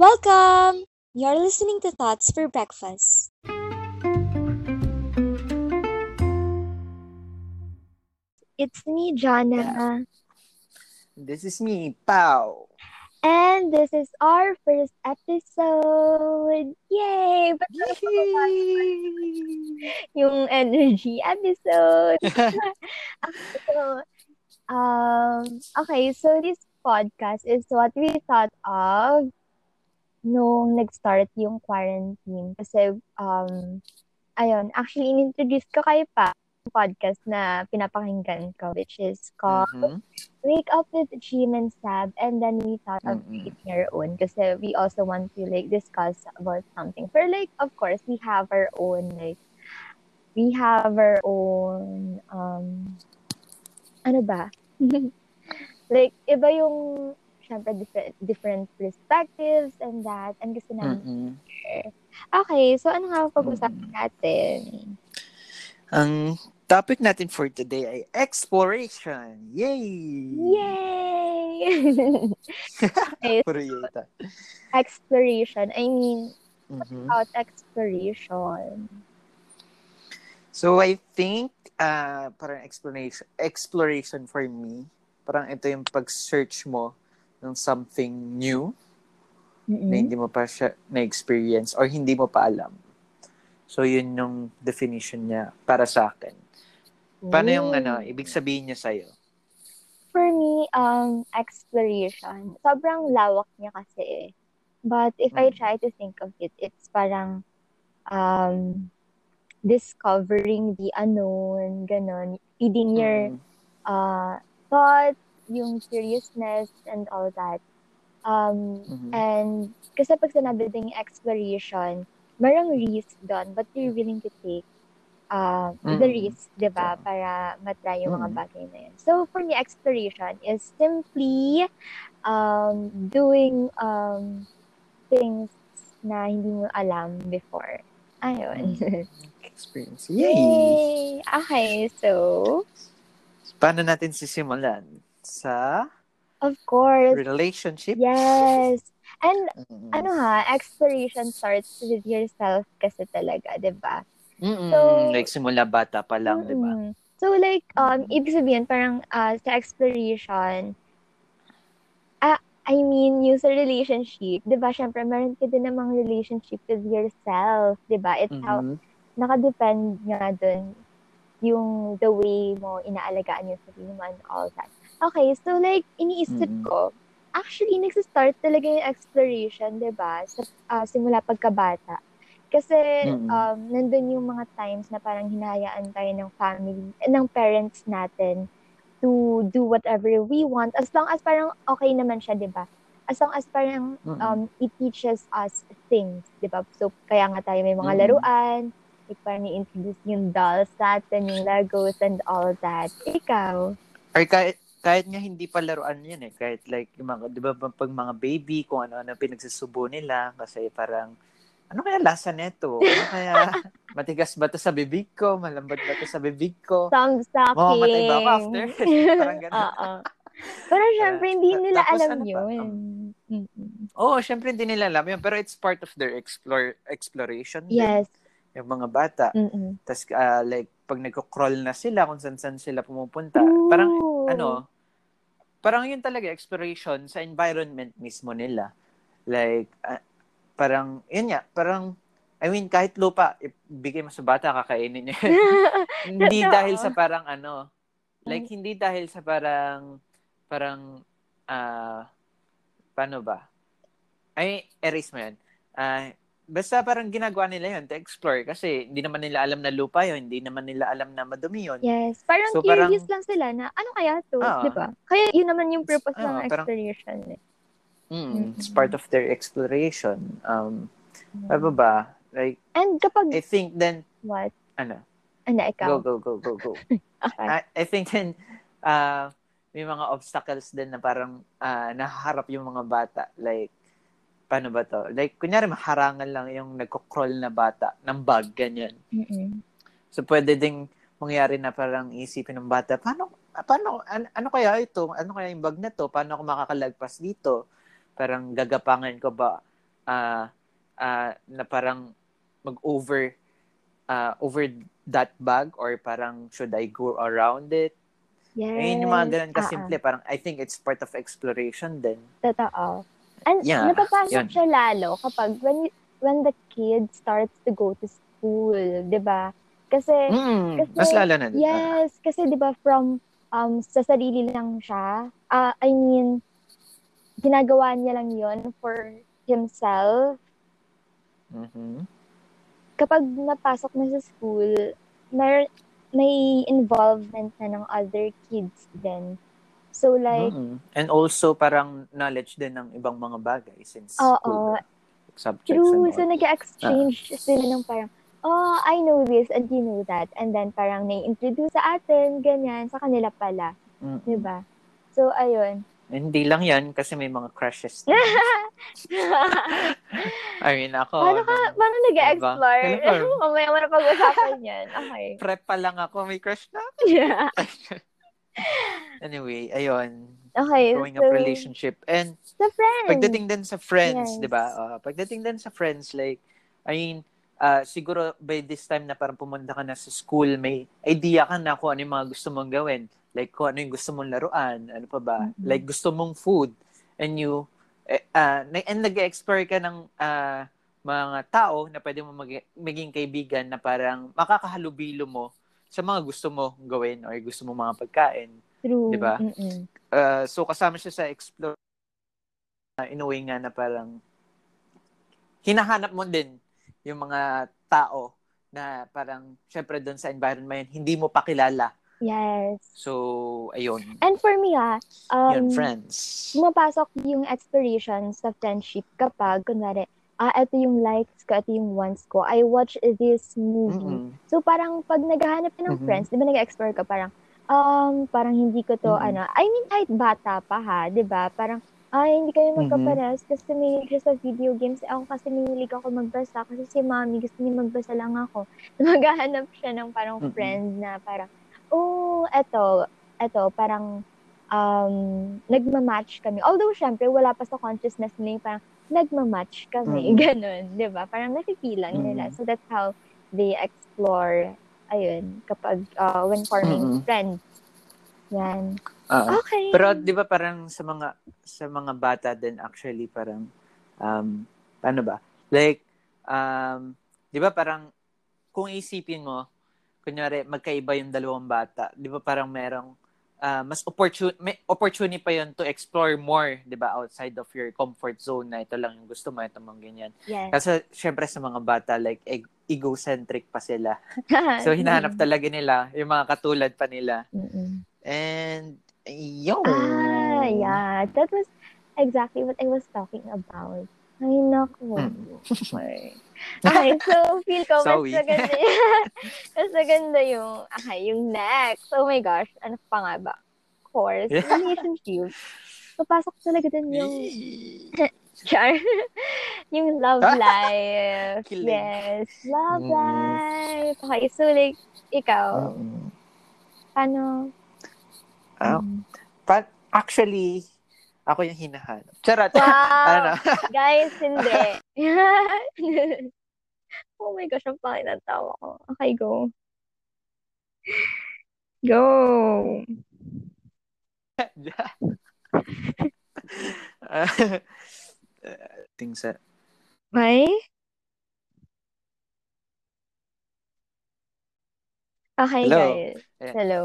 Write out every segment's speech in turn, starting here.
Welcome! You're listening to Thoughts for Breakfast. It's me, Jana. This is me, Pau. And this is our first episode. Yay! Na yung energy episode. so, um, okay, so this podcast is what we thought of nung nag-start yung quarantine. Kasi, um, ayun, actually, in-introduce ko kay Pa podcast na pinapakinggan ko, which is called Mhm. Wake Up with Jim and Sab. And then we thought of Mm-mm. creating our own kasi we also want to like discuss about something. For like, of course, we have our own like, we have our own, um, ano ba? like, iba yung, syempre, different, different perspectives and that. And gusto namin Mm-mm. Okay, so ano nga pag-usapan natin? Ang topic natin for today ay exploration. Yay! Yay! okay, yata. exploration. I mean, Mhm. about exploration. So I think uh, parang exploration exploration for me, parang ito yung pag-search mo ng something new na Mm-mm. hindi mo pa siya na-experience or hindi mo pa alam. So yun yung definition niya para sa akin. Paano yung ano, ibig sabihin niya sa'yo? For me, um, exploration. Sobrang lawak niya kasi eh. But if I Mm. try to think of it, it's parang um, discovering the unknown, ganon. Feeding your Mm. uh, thoughts, yung curiousness, and all that. Um, Mhm. And kasi pag sinabi ding exploration, marang risk doon, but you're willing to take uh, the Mm. risk, di ba? Para matry yung mga Mm. bagay na yun. So, for me, exploration is simply um, doing um, things na hindi mo alam before. Ayun. Experience. Yay! Yay! Okay, so, Paano natin sisimulan? Sa of course, relationship? yes. And Mm. ano ha, exploration starts with yourself kasi talaga, di ba? So- like simula bata pa lang, di ba? So like, um, ibig sabihin parang uh, sa exploration, ah, I mean, yung sa relationship, di ba, syempre, meron ka din namang relationship with yourself, di ba? It's how, Mhm. nakadepend nga dun yung the way mo inaalagaan yung sarili mo and all that. Okay, so like, iniisip Mm. ko, actually, nagsistart talaga yung exploration, di ba? Sa, ah, simula pagkabata. Kasi, um, nandun yung mga times na parang hinahayaan tayo ng family, ng parents natin to do whatever we want as long as parang okay naman siya, di ba? As long as parang um, it teaches us things, di ba? So, kaya nga tayo may mga laruan, like parang i-introduce yung dolls natin, yung Legos and all that. Ikaw? Or kahit, kahit nga hindi pa laruan yun eh. Kahit like, yung mga, di ba pag mga baby, kung ano-ano pinagsusubo nila, kasi parang, ano kaya lasa neto? Ano kaya, matigas ba to sa bibig ko? Malambot ba to sa bibig ko? Thumb sucking. Mamamatay ba ako after? Parang ganun. Oo. Pero syempre, hindi nila tapos alam ano yun. Mm-mm. Oo, oh, syempre hindi nila alam yun. Pero it's part of their explore, exploration. din. Yes. Yung mga bata. Mm-mm. Tapos, ah, like, pag nagko-crawl na sila, kung saan-saan sila pumupunta, parang, Ooh. ano, parang yun talaga, exploration sa environment mismo nila. Like, ah, parang, yun nga, parang, I mean, kahit lupa, ibigay mo sa bata, kakainin niya. hindi Totoo. dahil sa parang ano, like, hindi dahil sa parang, parang, ah, paano ba? Ay, erase mo yun. Ah, basta parang ginagawa nila yun to explore kasi hindi naman nila alam na lupa yun, hindi naman nila alam na madumi yun. Yes. Parang So, curious parang- lang sila na, ano kaya to? Ah. di ba? Kaya yun naman yung purpose Ah, ng parang- exploration. Eh. Mm, It's Mm-mm. part of their exploration. Um, ano ba? Like, And kapag, I think then, what? ano, Ano, go, ikaw? go, go, go, go. Okay. I, I think then, uh, may mga obstacles din na parang uh, nahaharap yung mga bata. Like, paano ba to? Like, kunyari, maharangan lang yung nagko-crawl na bata ng bag, ganyan. Mm-mm. So, pwede ding mangyari na parang isipin ng bata, paano, paano, an, ano kaya ito? Ano kaya yung bag na to? Paano ako makakalagpas dito? Parang gagapangan ko ba uh, uh, na parang mag-over uh, over that bag or parang should I go around it? Yes. Ayun yung mga ganun kasimple. Parang I think it's part of exploration din. Totoo. And Yeah, napapasok yun. siya lalo kapag when you- when the kid starts to go to school, 'di ba? Kasi Mm, kasi- mas lalo na yes, kasi 'di ba from um sa sarili lang siya. Ah, I mean ginagawa niya lang 'yon for himself. Mhm. Kapag napasok na sa school, may may involvement na ng other kids din. So like Mm. And also parang knowledge din ng ibang mga bagay since Oo. school subjects True. So, nag-exchange sila ng parang, oh, I know this and you know that. And then, parang nai-introduce sa atin, ganyan, sa kanila pala. Mm. Di ba? So, ayun. Hindi lang yan kasi may mga crushes. I mean, ako. paano ka, nung paano nag-explore? Diba? Mamaya mo na pag-usapan yan. Okay. Prep pa lang ako, may crush na. Yeah. Anyway, ayun. Okay. Growing so, up relationship. And Sa friends. pagdating din sa friends, Yes. 'di ba? Uh, pagdating din sa friends like I mean, uh, siguro by this time na parang pumunta ka na sa school, may idea ka na kung ano yung mga gusto mong gawin. Like kung ano yung gusto mong laruan, ano pa ba? Mhm. Like gusto mong food and you uh, na- and nag-explore ka ng uh, mga tao na pwede mo mag- maging kaibigan na parang makakahalubilo mo sa mga gusto mo gawin or gusto mo mga pagkain. True. Di ba? Uh, so kasama siya sa explore uh, in a way nga na parang hinahanap mo din yung mga tao na parang syempre doon sa environment hindi mo pa kilala. Yes. So ayun. And for me, ah, um, yun, friends. pumapasok yung exploration sa friendship kapag, kunwari, ah, ito yung likes ko, ito yung wants ko. I watch this movie. Mm-mm. So, parang pag naghahanap ka ng Mhm. friends, di ba nag-explore ka, parang, um, parang hindi ko to, Mhm. ano, I mean, kahit bata pa ha, di ba? Parang, ay, hindi kayo Mhm. magkapares kasi may siya sa video games. Ako kasi mahilig ako magbasa kasi si mommy gusto niya magbasa lang ako. Maghahanap siya ng parang Mhm. friend na parang, oh, eto, eto, parang, um, nagmamatch kami. Although, syempre, wala pa sa consciousness nila yung parang, nagmamatch kami. Mhm. Ganun, di ba? Parang nakikilang nila. Mhm. So, that's how they explore, ayun, kapag, uh, when forming Mhm. friends. Yan. Ah, Okay. Pero 'di ba parang sa mga sa mga bata din actually parang um paano ba? Like um 'di ba parang kung isipin mo kunyari magkaiba yung dalawang bata, 'di ba parang merong ah, mas opportunity may opportunity pa yon to explore more, 'di ba, outside of your comfort zone na ito lang yung gusto mo, ito mang ganyan. yes. Kasi syempre sa mga bata like eg- egocentric pa sila. So hinahanap talaga nila yung mga katulad pa nila. Mm-mm. And yo. Ah, yeah. That was exactly what I was talking about. Ay, naku. Mm. Okay, so feel ko mas Sorry. maganda, mas maganda yung, okay, yung next. Oh my gosh, ano pa nga ba? Course, Yeah. relationship. Papasok talaga din yung, char, yung love life. Kilig. Yes, love Mm. life. Okay, so like, ikaw, Mm. paano? Mm. pa- actually, ako yung hinahanap. Charot. Wow! ano? Guys, hindi. Oh my gosh, ang pangit ng tawa ko. Okay, go. Go! uh, things that May? Okay, Hello. guys. Ayan. Hello.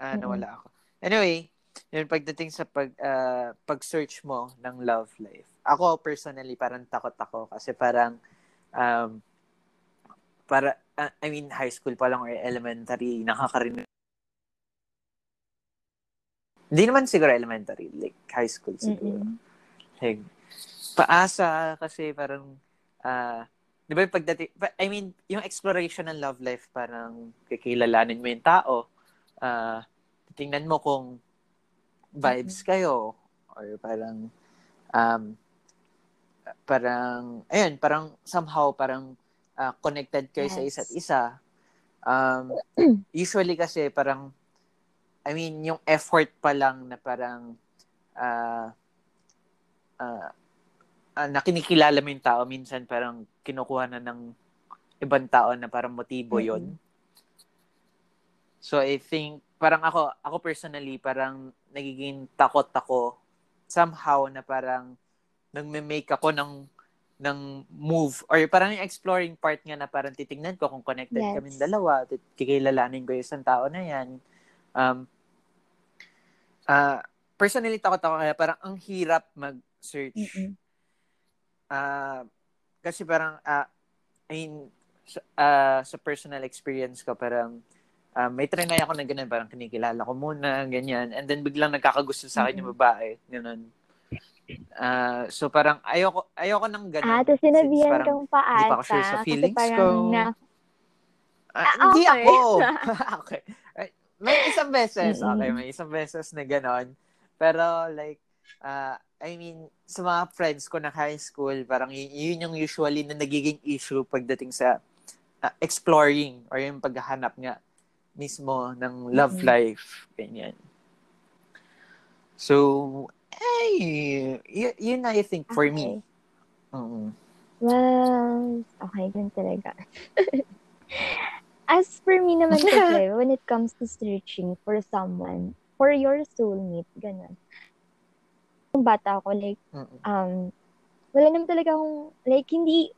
ah, Mm-mm. nawala ako. Anyway, yun pagdating sa pag ah, pag-search mo ng love life. Ako personally parang takot ako kasi parang um para ah, I mean high school pa lang or elementary nakakarinig Hindi naman siguro elementary, like high school siguro. Mm-mm. Like, paasa kasi parang, ah, di ba pagdating, pa- I mean, yung exploration ng love life, parang kikilalanin mo yung tao, ah, tingnan mo kung vibes kayo, or parang, um, parang, ayun, parang somehow, parang ah, connected kayo sa Yes. isa't isa. Um, usually kasi parang, I mean, yung effort pa lang na parang, ah, ah, ah, na kinikilala mo yung tao, minsan parang kinukuha na ng ibang tao na parang motibo yon So, I think, parang ako, ako personally, parang nagiging takot ako somehow na parang nang make ako ng ng move or parang yung exploring part nga na parang titingnan ko kung connected Yes. kami dalawa, tit- kikilalanin ko yung isang tao na yan. Um, ah personally, takot ako kaya parang ang hirap mag-search. Mm-mm. Ah, kasi parang, ah, I mean, sa, sa personal experience ko, parang, ah, may trinay ako na ganun, parang kinikilala ko muna, ganyan. And then biglang nagkakagusto sa akin yung babae, ganun. Ah, so parang ayoko ayoko nang ganun. Ah, tapos sinabihan parang kang paata. hindi pa ako sure sa feelings ko. Na, Ah, Ah, Hindi okay. ako. okay. Ay, May isang beses, okay, may isang beses na ganon. Pero like, ah, I mean, sa mga friends ko na high school, parang y- yun yung usually na nagiging issue pagdating sa ah, exploring or yung paghahanap nga mismo ng love life. Ganyan. So, ay, y- yun na I think for me. Mm. Well, okay, yun talaga. As for me naman kasi, when it comes to searching for someone, for your soulmate, ganun. Yung bata ako, like, Mm-mm. um, wala naman talaga akong, like, hindi,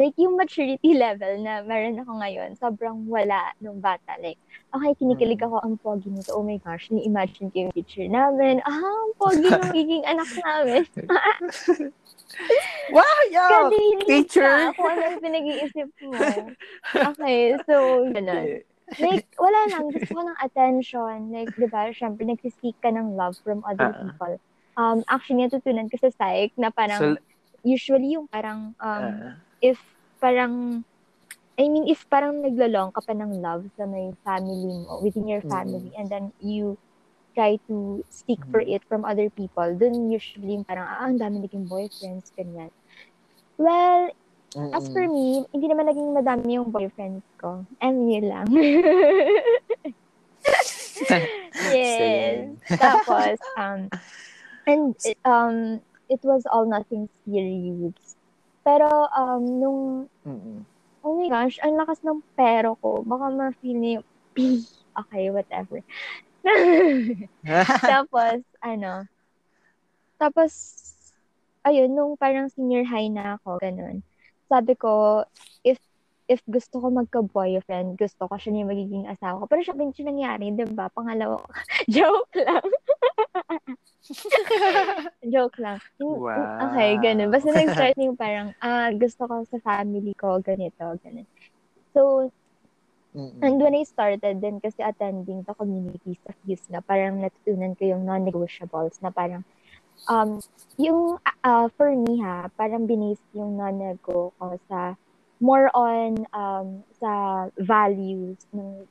like, yung maturity level na meron ako ngayon, sobrang wala nung bata. Like, okay, kinikilig Mm. ako, ang pogi nito, oh my gosh, ni-imagine ko yung picture namin, ah, ang pogi ng magiging anak namin. Wow, teacher. ka kung ano yung pinag-iisip mo. Okay, so, gano'n. Eh, Like, wala lang. Gusto ko ng attention. Like, di ba, syempre, nagsiseek ka ng love from other Ah. people. Um, actually, natutunan ko sa psych na parang, So, usually yung parang, um, ah, if parang, I mean, if parang naglalong ka pa ng love sa may family mo, within your Mm. family, and then you try to seek for Mm. it from other people, dun usually parang, ah, ang dami naging boyfriends, ganyan. Well, as mm-mm. for me, hindi naman naging madami yung boyfriends ko. And yun lang. yes. Tapos, um, and um, it was all nothing serious. Pero, um, nung Mm-mm. Oh my gosh, ang lakas ng pero ko. Baka ma-feel niyo. Okay, whatever. tapos, ano, tapos, ayun, nung parang senior high na ako, ganun, sabi ko, if if gusto ko magka-boyfriend, gusto ko siya yung magiging asawa ko. Pero siya nangyari, di ba? Pangalawa. Joke lang. Joke lang. Wow. Okay, ganun. Basta nag-start na yung parang, ah, gusto ko sa family ko, ganito, ganun. So, Mm-mm. And when I started din kasi attending the communities of youth na parang natutunan ko yung non-negotiables na parang um yung uh, for me ha parang binis yung non-nego ko sa more on um sa values ng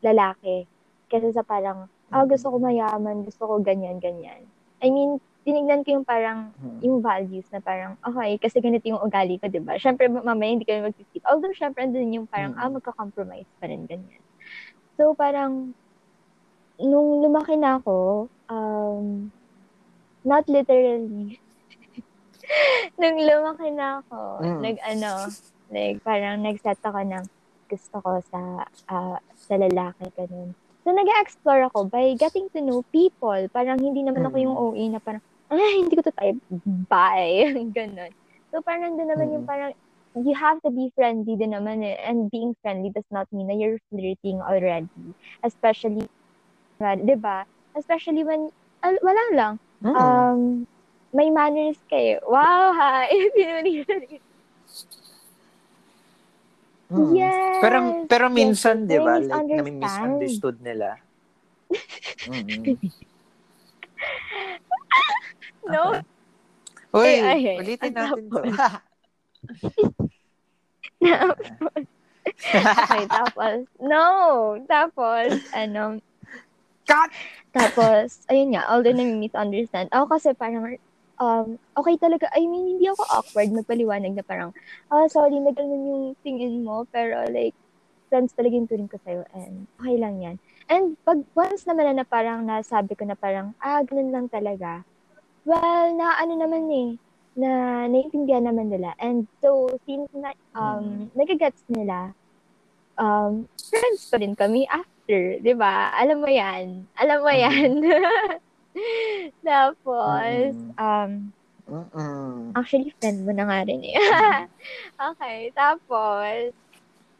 lalaki kasi sa parang ah gusto ko mayaman gusto ko ganyan ganyan I mean tinignan ko yung parang yung values na parang, okay, kasi ganito yung ugali ko, di ba? Siyempre, mamaya hindi kami mag-skip. Although, siyempre, andun yung parang, Mm. ah, magka-compromise pa rin, ganyan. So, parang, nung lumaki na ako, um, not literally, nung lumaki na ako, Mm. nag, ano, like, parang nag-set ako ng gusto ko sa, ah, sa lalaki, ganun. So, nag-explore ako by getting to know people. Parang hindi naman ako Mm. yung OA na parang, ah, hindi ko to type. Bye. Ganun. So, parang doon naman yung Mm. parang, you have to be friendly din naman eh. And being friendly does not mean na you're flirting already. Especially, di ba? Especially when, al- wala lang. Mm. Um, may manners kayo. Wow, ha! Pinuli Mm. Yes! Pero pero minsan, yes, 'di ba, like na misunderstood nila. Mm-mm. No? Uy, Eh, ay, ay. ulitin Ang natin 'to. okay, tapos, no! Tapos, ano, Cut! Tapos, ayun nga, although nami-misunderstand, ako kasi parang, um, okay talaga, I mean, hindi ako awkward magpaliwanag na parang, ah, sorry, na ganun yung tingin mo, pero like, friends talaga yung turing ko sa'yo, and okay lang yan. And pag once naman na, na parang nasabi ko na parang, ah, ganun lang talaga, well, na ano naman eh, na naiintindihan naman nila. And so, since na, um, nagagets nila, um, friends pa rin kami after, di ba? Alam mo yan. Alam mo yan. Tapos, Mm. um, Mm-mm. actually, friend mo na nga rin eh. okay, tapos,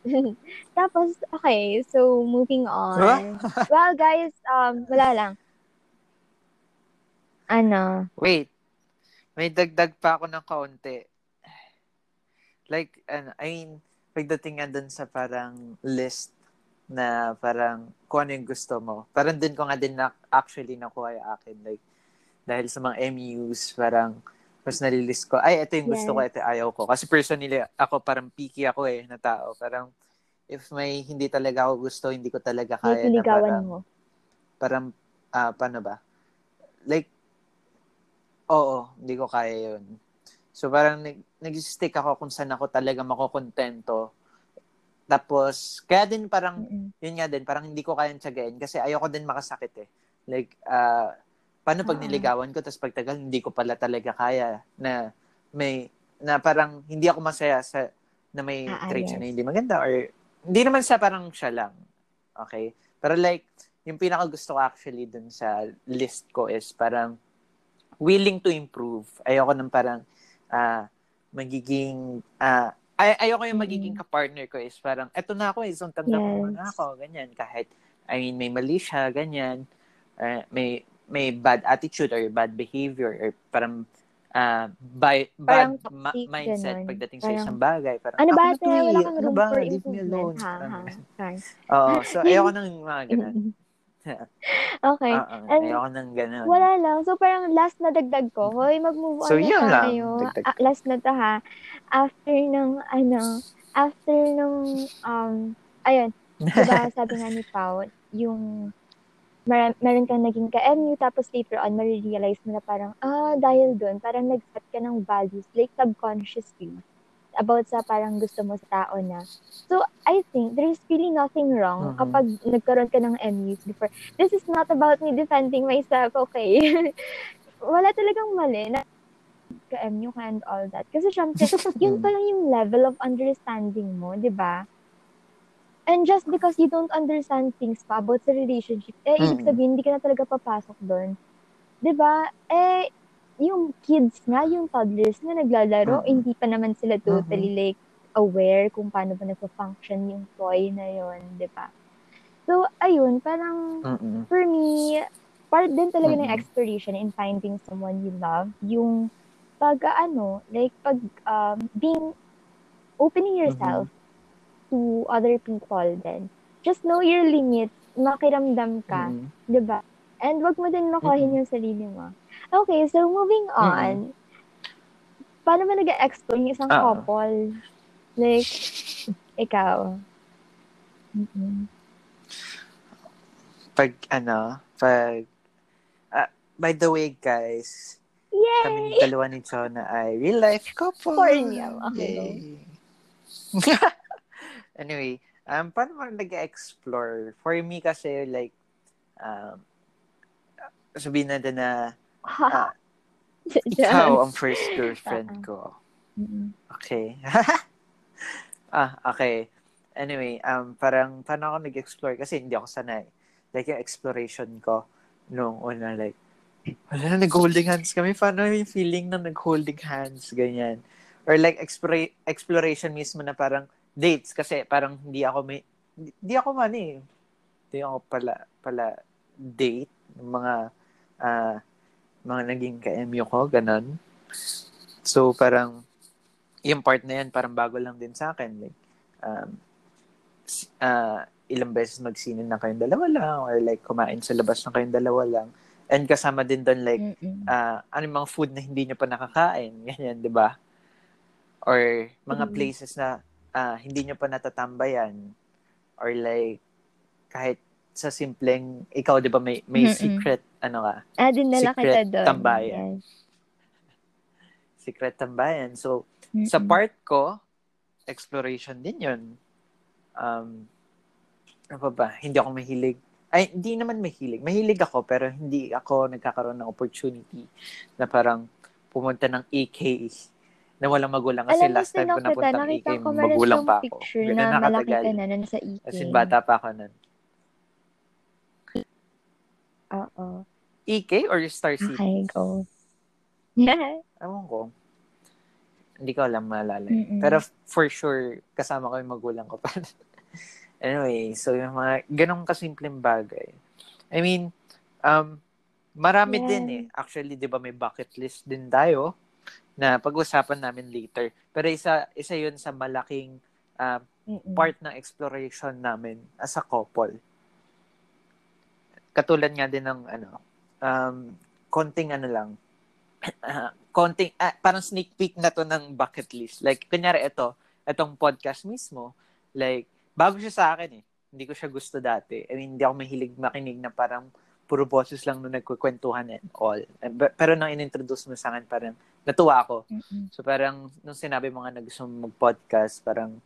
tapos, okay, so moving on. well, guys, um, wala lang. Ano? Wait. May dagdag pa ako ng kaunti. Like, ano, I mean, pagdating nga dun sa parang list na parang kung ano yung gusto mo. Parang dun ko nga din na actually nakuha yung akin. Like, dahil sa mga MUs, parang mas nalilist ko, ay, ito yung gusto ko, Yes. ito ayaw ko. Kasi personally, ako parang picky ako eh, na tao. Parang, if may hindi talaga ako gusto, hindi ko talaga May kaya na piligawan parang, mo. parang, ah, paano ba? Like, oo, hindi ko kaya yun. So, parang nag, nag-stick ako kung saan ako talaga makokontento. Tapos, kaya din parang, Mm-mm. yun nga din, parang hindi ko kayang tiyagain kasi ayoko din makasakit eh. Like, ah, paano pag niligawan ko, tapos pagtagal, hindi ko pala talaga kaya na may, na parang hindi ako masaya sa, na may Ah, ah, trait siya yes. na hindi maganda or, hindi naman sa parang siya lang. Okay? Pero like, yung pinaka gusto ko actually dun sa list ko is parang willing to improve. Ayoko nang parang ah magiging ah ay ayoko yung magiging Mm. kapartner ko is parang eto na ako, isang tanggap Yes. na ako, ganyan. Kahit, I mean, may mali siya, ganyan. Uh, may may bad attitude or bad behavior or parang ah by, Parang bad ma- toxic, mindset ganun. pagdating sa Parang, isang bagay. Parang, Ano ba, ate? eh. Wala kang Ano room ba? for Leave me alone. Ha, Parang ha. Oo, so ayoko nang mga ganun. Okay. Oo, And ayoko nang ganun. Wala lang. So, parang last na dagdag ko. Hoy, mag-move on So, na yun lang. tayo. Dagdag Ah, last na to ha. After ng, ano, after ng, um, ayun, diba sabi nga ni Pao, yung mar- meron kang naging ka-MU, tapos later on, marirealize mo na parang, ah, dahil dun, parang nag-set ka ng values, like subconsciously, about sa parang gusto mo sa tao na. So, I think there's really nothing wrong Mhm. kapag nagkaroon ka ng MUs before. This is not about me defending myself, okay? Wala talagang mali na ka-MU ka and all that. Kasi syempre, yun pa lang yung level of understanding mo, di ba? And just because you don't understand things pa about sa relationship, eh, ibig Mm. sabihin, hindi ka na talaga papasok doon. Di ba? Eh, yung kids nga, yung toddlers na naglalaro, Mm. hindi pa naman sila totally like aware kung paano ba nagpa-function yung toy na yon, di ba? So, ayun, parang Mm-mm. for me, part din talaga ng Mm-mm. exploration in finding someone you love, yung pag, ano, like, pag, um, being, opening yourself to other people then. Just know your limits, makiramdam ka, Mm-mm. di ba? And wag mo din makuhin Mm-mm. yung sarili mo. Okay, so moving on, paano ba nag-explore yung isang Ah. couple? Like, ikaw. Mm-mm. Pag, ano, pag, ah, by the way, guys, kami Yay! dalawa ni Jonah ay real life couple. Pornium, okay, anyway, um, paano mo nag-explore? For me kasi, like, um, sabihin natin na, ah, ikaw ang first girlfriend ko. Mm-mm. Okay. ah, okay. Anyway, um, parang, paano ako nag-explore? Kasi hindi ako sanay. Like, yung exploration ko, nung una, like, wala na, nag-holding hands kami. Paano yung feeling na nag-holding hands, ganyan. Or like, explore, exploration mismo na parang dates. Kasi parang hindi ako may, hindi, ako man eh. Hindi ako pala, pala date. ng Mga, ah, mga naging ka-MU ko, ganun. So, parang, yung part na yan, parang bago lang din sa akin. Like, um, ah, ilang beses magsinin na kayong dalawa lang or like kumain sa labas na kayong dalawa lang. And kasama din doon like Mm-mm. ah ano mga food na hindi nyo pa nakakain, ganyan, 'di ba? Or mga Mm. places na ah, hindi nyo pa natatambayan or like kahit sa simpleng ikaw 'di ba may may Mm-mm. secret ano ka, Ah, dinala kita secret doon. tambayan. Yes. secret tambayan. So sa Mm-mm. part ko, exploration din 'yun. Um ano pa ba? Hindi ako mahilig. Ay, hindi naman mahilig. Mahilig ako, pero hindi ako nagkakaroon ng opportunity na parang pumunta ng EK na walang magulang kasi Alam last time ko napunta ng meron magulang pa ako. picture Ganun na malaki ka na nun sa EK. As in, bata pa ako nun. Oo. EK or Star City? Okay, go. Yeah. Ewan ko. Hindi ko alam maalala. Mm-mm. Pero for sure, kasama ko yung magulang ko pa. anyway, so yung mga ganong kasimpleng bagay. I mean, um, marami Yeah. din eh. Actually, di ba may bucket list din tayo na pag-usapan namin later. Pero isa, isa yun sa malaking um, Mm-mm. part ng exploration namin as a couple. Katulad nga din ng ano, um, konting ano lang, ah, konting, ah, parang sneak peek na to ng bucket list. Like, kunyari ito, itong podcast mismo, like, bago siya sa akin eh. Hindi ko siya gusto dati. I mean, hindi ako mahilig makinig na parang puro boses lang nung nagkukwentuhan and all. Eh, Pero nang inintroduce mo sa akin, parang natuwa ako. Mm-mm. So parang nung sinabi mo nga na gusto mag-podcast, parang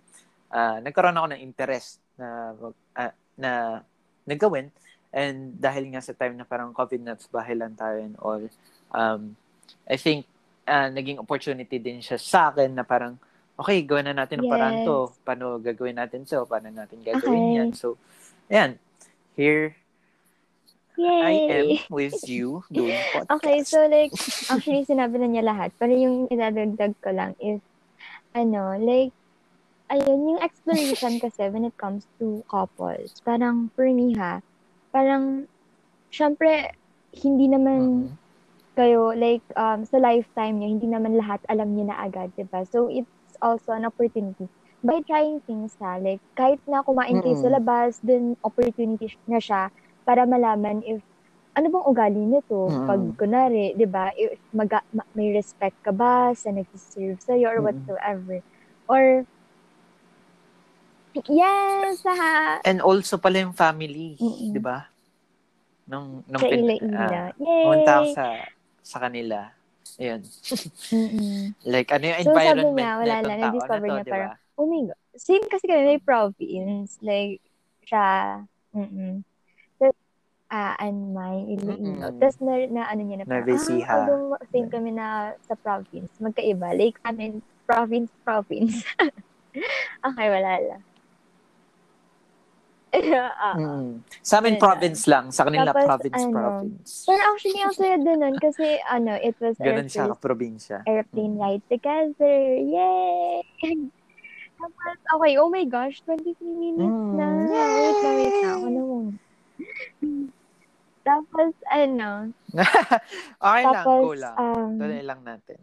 ah, nagkaroon ako ng interest na ah, na nagawin. And dahil nga sa time na parang COVID na bahay lang tayo and all, um, I think ah, naging opportunity din siya sa akin na parang, okay, gawin na natin ang paraan to. Yes. Paano gagawin natin to? Paano natin gagawin Okay. yan? So, ayan. Here Yay! I am with you doing podcast. Okay, so like, actually, sinabi na niya lahat. Pero yung idadagdag ko lang is, ano, like, ayun, yung exploration kasi when it comes to couples, parang, for me ha, parang, syempre, hindi naman Mhm. kayo, like, um, sa lifetime niyo, hindi naman lahat alam niyo na agad, diba? So, it's also an opportunity. By trying things ha, like, kahit na kumain kayo sa labas, then opportunity na siya para malaman if ano bang ugali nito Mm-mm. pag kunari, 'di ba? If maga, ma- may respect ka ba sa nagsiserve sa or Mm-mm. whatsoever. Or Yes, ha. And also pala yung family, Mm-mm. 'di ba? Nung nung Sa pin- ila-ila. ah, pumunta ako sa sa kanila. Ayun. Like ano yung So, sabi environment niya, wala na na to, niya 'di ba? parang, Oh my God. Same kasi kami may province. Like, siya, mm ah, and my Iloilo. Mm-mm. Tapos, na, na, ano niya na parang, Ecija. ah, although same kami na sa province, magkaiba. Like, amin, province, province. okay, wala lang. ah, Mm. Sa amin province lang, sa kanila Tapos, province ano, province. Pero actually, ang saya din nun kasi, ano, it was Ganun siya probinsya. airplane ride together. Yay! Tapos, okay, oh my gosh, 23 minutes na. Mm. Wait na, wait na. Na muna. Tapos, ano, okay lang, tapos, go lang. um, Tuloy lang natin.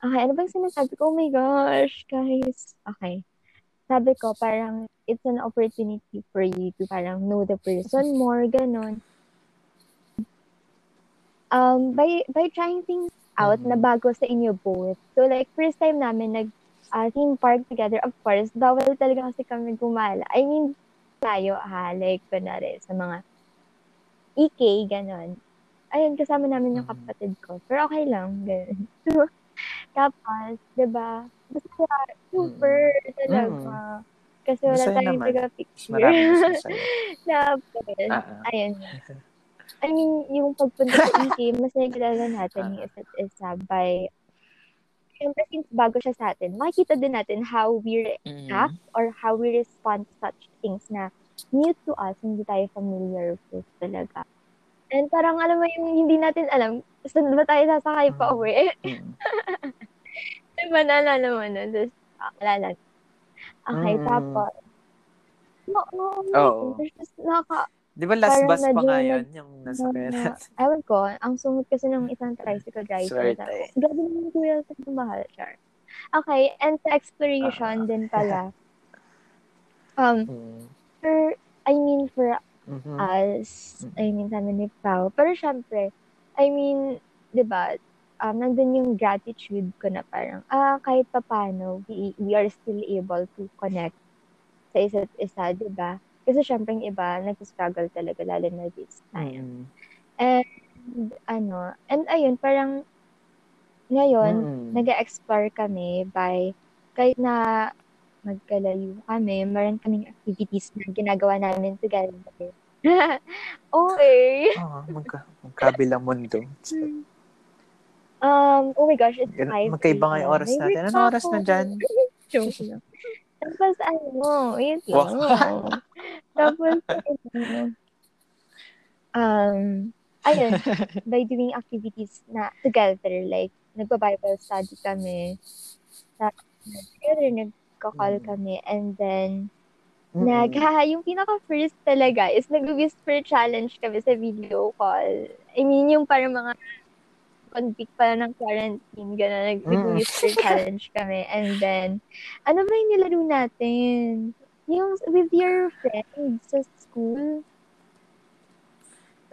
okay, ano bang sinasabi ko? Oh my gosh, guys. Okay. Sabi ko, parang, it's an opportunity for you to parang know the person more, ganun. Um, by, by trying things out Mhm. na bago sa inyo both. So, like, first time namin nag uh, theme park together, of course, bawal talaga kasi kami gumala. I mean, tayo ha, like, kunwari, sa mga EK, ganon. Ayun, kasama namin yung Mhm. kapatid ko. Pero okay lang, ganun. So, tapos, di ba, masaya, super, talaga. Kasi wala Masaya tayong taga-picture. Mas marami mas masaya. Tapos, Ah, ah. ayun. I mean, yung pagpunta sa EK, mas nagkilala natin Ah. yung isa't isa by, syempre since bago siya sa atin, makikita din natin how we react Mm. or how we respond to such things na new to us, hindi tayo familiar with talaga. And parang alam mo yung hindi natin alam, saan ba tayo sasakay pa Mm. uwi? Mm. diba, naalala mo na? Tapos, ah, alala. Okay, Mm. tapos, no, no, Oo. There's just naka, Di ba last bus pa nga yun, yung nasa na, pera? ewan ko, ang sungit kasi ng isang tricycle driver. Swerte. Grabe naman kuya sa mahal, Char. Okay, and sa exploration Ah. din pala. Um, Mm. for, I mean, for Mhm. us. I mean, sa amin ni Pao. Pero syempre, I mean, di ba, um, nandun yung gratitude ko na parang, ah, kahit pa paano, we, we are still able to connect sa isa't isa, di ba? Kasi syempre yung iba, nag-struggle talaga, lalo na this time. Mm. And, ano, and ayun, parang, ngayon, Mm. nag-explore kami by, kahit na magkalayo kami, meron kaming activities na ginagawa namin together. okay. Ah, magka, magkabilang mundo. Um, oh my gosh, it's Gan- 5 magkaiba nga yung oras natin. pa oras na dyan? Joke. Tapos ano, Wow. lang. Tapos, ano, um, ayun, by doing activities na together, like, nagpa-Bible study kami, together, nagka-call Mm. kami, and then, Mm-mm. nag, yung pinaka-first talaga is nag-whisper challenge kami sa video call. I mean, yung parang mga convict pa ng quarantine, gano'n, nag- Mm. challenge kami. And then, ano ba yung nilaro natin? Yung with your friends sa school.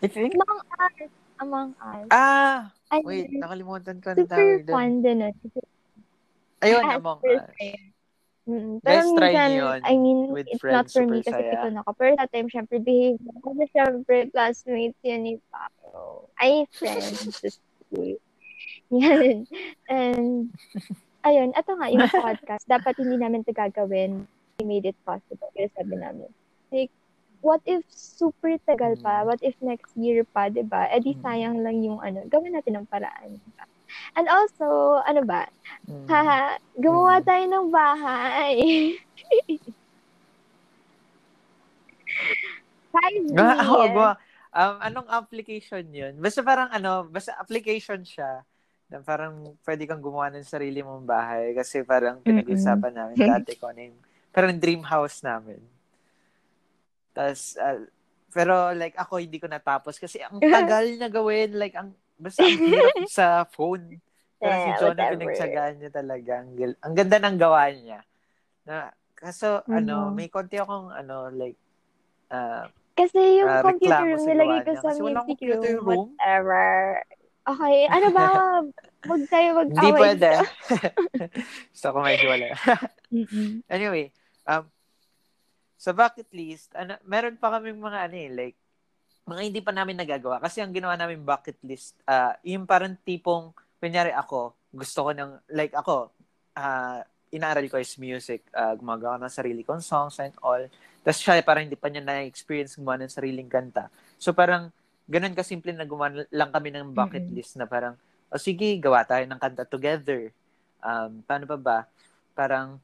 I think, Among Us. Among Us. ah, Ayun, wait, nakalimutan ko na super doon. fun din. ah. Ayun, fast Among Us. Mm, Guys, pero try minsan, yun I mean, with it's friends, not for me kasi saya. pikon ako. Pero that time, syempre, behave. Kasi syempre, classmates yan ni Pao. Ay, friends school. Yan. And, ayun, ito nga yung podcast. Dapat hindi namin ito gagawin. We made it possible. Kaya sabi namin, like, what if super tagal pa? Mm. What if next year pa, di ba? Eh di Mm. sayang lang yung ano. Gawin natin ng paraan. Diba? And also, ano ba? Mm. Haha, gumawa Mm. tayo ng bahay. Five Ah, oo, years. Um, anong application yun? Basta parang ano, basta application siya na parang pwede kang gumawa ng sarili mong bahay kasi parang pinag-usapan namin dati ko ano yung parang dream house namin. Tapos, ah, pero like ako hindi ko natapos kasi ang tagal na gawin. Like, ang, basta ang hirap sa phone. Pero si Yeah, Jonah, whatever. pinagsagaan niya talaga. Ang, ang ganda ng gawa niya. Na, kaso, ano, Mhm. may konti akong, ano, like, ah, Kasi yung Ah, computer room nilagay ko sa music room, room. whatever. Okay, ano ba? Huwag tayo mag-away. Hindi pwede. Gusto ko may wala. Anyway, um, sa bucket list, ano, meron pa kaming mga ano eh, like, mga hindi pa namin nagagawa. Kasi ang ginawa namin bucket list, ah yung parang tipong, kunyari ako, gusto ko ng, like ako, ah inaaral ko is music, ah gumagawa ng sarili kong songs and all. Tapos siya parang hindi pa niya na-experience gumawa ng sariling kanta. So parang, ganun kasimple na gumawa lang kami ng bucket Mm-mm. list na parang, o sige, gawa tayo ng kanta together. Um, paano pa ba? Parang,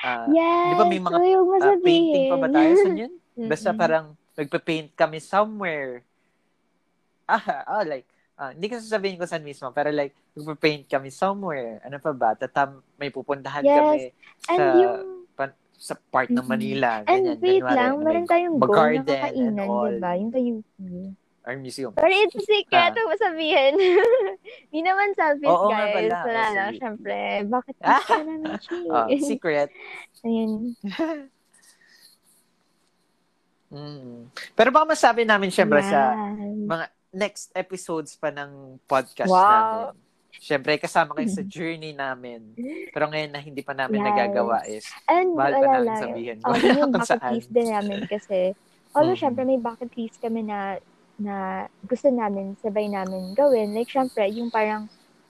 ah, Yes, Di ba may mga, ah, painting pa ba tayo sa yun? Basta Mm-mm. parang magpa-paint kami somewhere. Ah, oh, like, ah, hindi ko sasabihin ko saan mismo, pero like, magpa-paint kami somewhere. Ano pa ba? Tatam, may pupuntahan Yes. kami And sa, yung, sa part ng. Manila. and Ganyan, wait Kunwari, lang, meron tayong goal na and kakainan, di ba? Yung sa UP. Or museum. Pero it's a secret, Ah. sabihin. Di naman selfish, Oo nga guys. pala. Wala lang, syempre. Bakit Ah. gusto namin secret. Ayun. Mm. Pero baka masabi namin syempre sa Yan. mga next episodes pa ng podcast Wow. namin. Syempre, kasama kayo sa journey namin. Pero ngayon na hindi pa namin Yes. nagagawa is, And Mahal pa namin lang. sabihin Oh, kung yun yung bucket saan. list din namin kasi although Mhm. syempre may bucket list kami na na gusto namin sabay namin gawin. Like syempre yung parang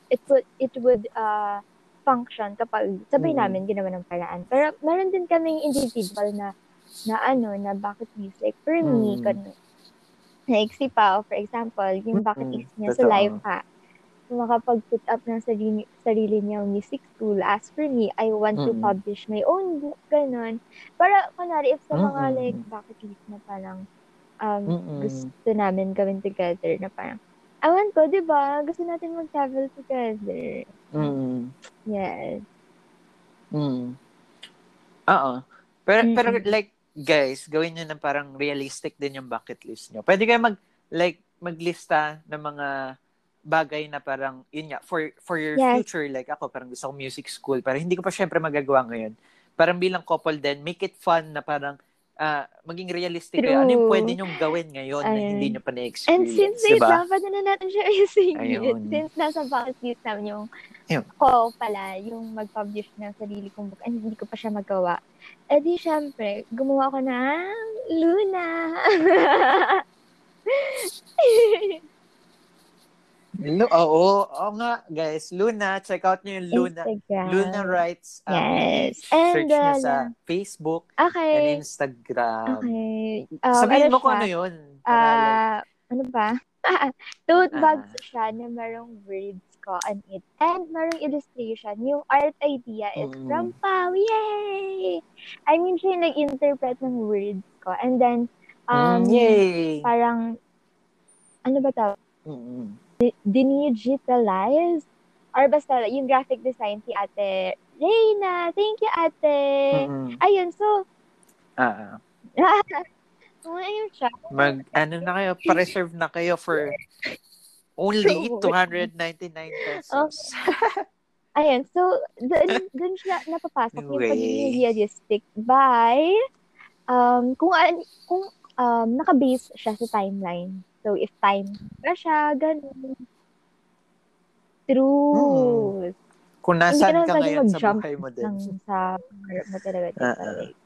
it would it would uh function kapag sabay Mhm. namin ginawa ng paraan. Pero meron din kaming individual na na ano na bucket list like for me Mhm. kun like si Pao for example yung bucket list niya sa Totoo. live hack makapag-put up ng sarili, sarili niya music school. As for me, I want to Mm-mm. publish my own book, ganun. Para, kunwari, if sa mga Mm-mm. like bucket list na parang um, Mm-mm. gusto namin gawin together na parang, awan ko, di ba? Gusto natin mag-travel together. mm Yes. Mm. Oo. Pero, Mm-mm. pero like, guys, gawin nyo na parang realistic din yung bucket list nyo. Pwede kayo mag, like, maglista ng mga bagay na parang, yun nga, for, for your Yes. future, like ako, parang gusto ko music school, pero hindi ko pa syempre magagawa ngayon. Parang bilang couple din, make it fun na parang, ah, maging realistic kayo. Ano yung True. pwede nyong gawin ngayon na Ayun. hindi nyo pa And na-experience, since wait diba? lang, pwede na natin siya isingit. Since nasa bucket list namin yung Ayun. ko pala, yung mag-publish ng sarili kong book, and hindi ko pa siya magawa. Eh di, syempre, gumawa ko ng Luna. Lu- Oo, oo nga, guys. Luna, check out nyo yung Luna. Instagram. Luna Writes. um, Yes. Search And, nyo uh, sa Facebook Okay. and Instagram. Okay. Um, Sabihin ano mo kung siya? ano yun. Ah, ano ba? Tote Ah. bags siya na merong words ko on it. And merong illustration. Yung art idea is Mm. from Pau. Yay! I mean, siya yung nag-interpret ng words ko. And then, um, Mm, yay! parang, ano ba tawag? Mm-mm. Dinigitalize? Or basta, yung graphic design si ate Reyna. Thank you, ate. Mm-mm. Ayun, so, Ah, ah. ayun siya. mag, ano na kayo, pa-reserve na kayo for only Sure. 299 pesos. Ayun, so, doon, doon siya napapasok yung pagiging realistic by, um, kung, kung um, nakabase siya sa timeline. So, if time pa siya, ganun. True. Kung Hindi nasaan ka ka ngayon sa buhay mo din. Lang sa mo talaga. Ah, ah. Like,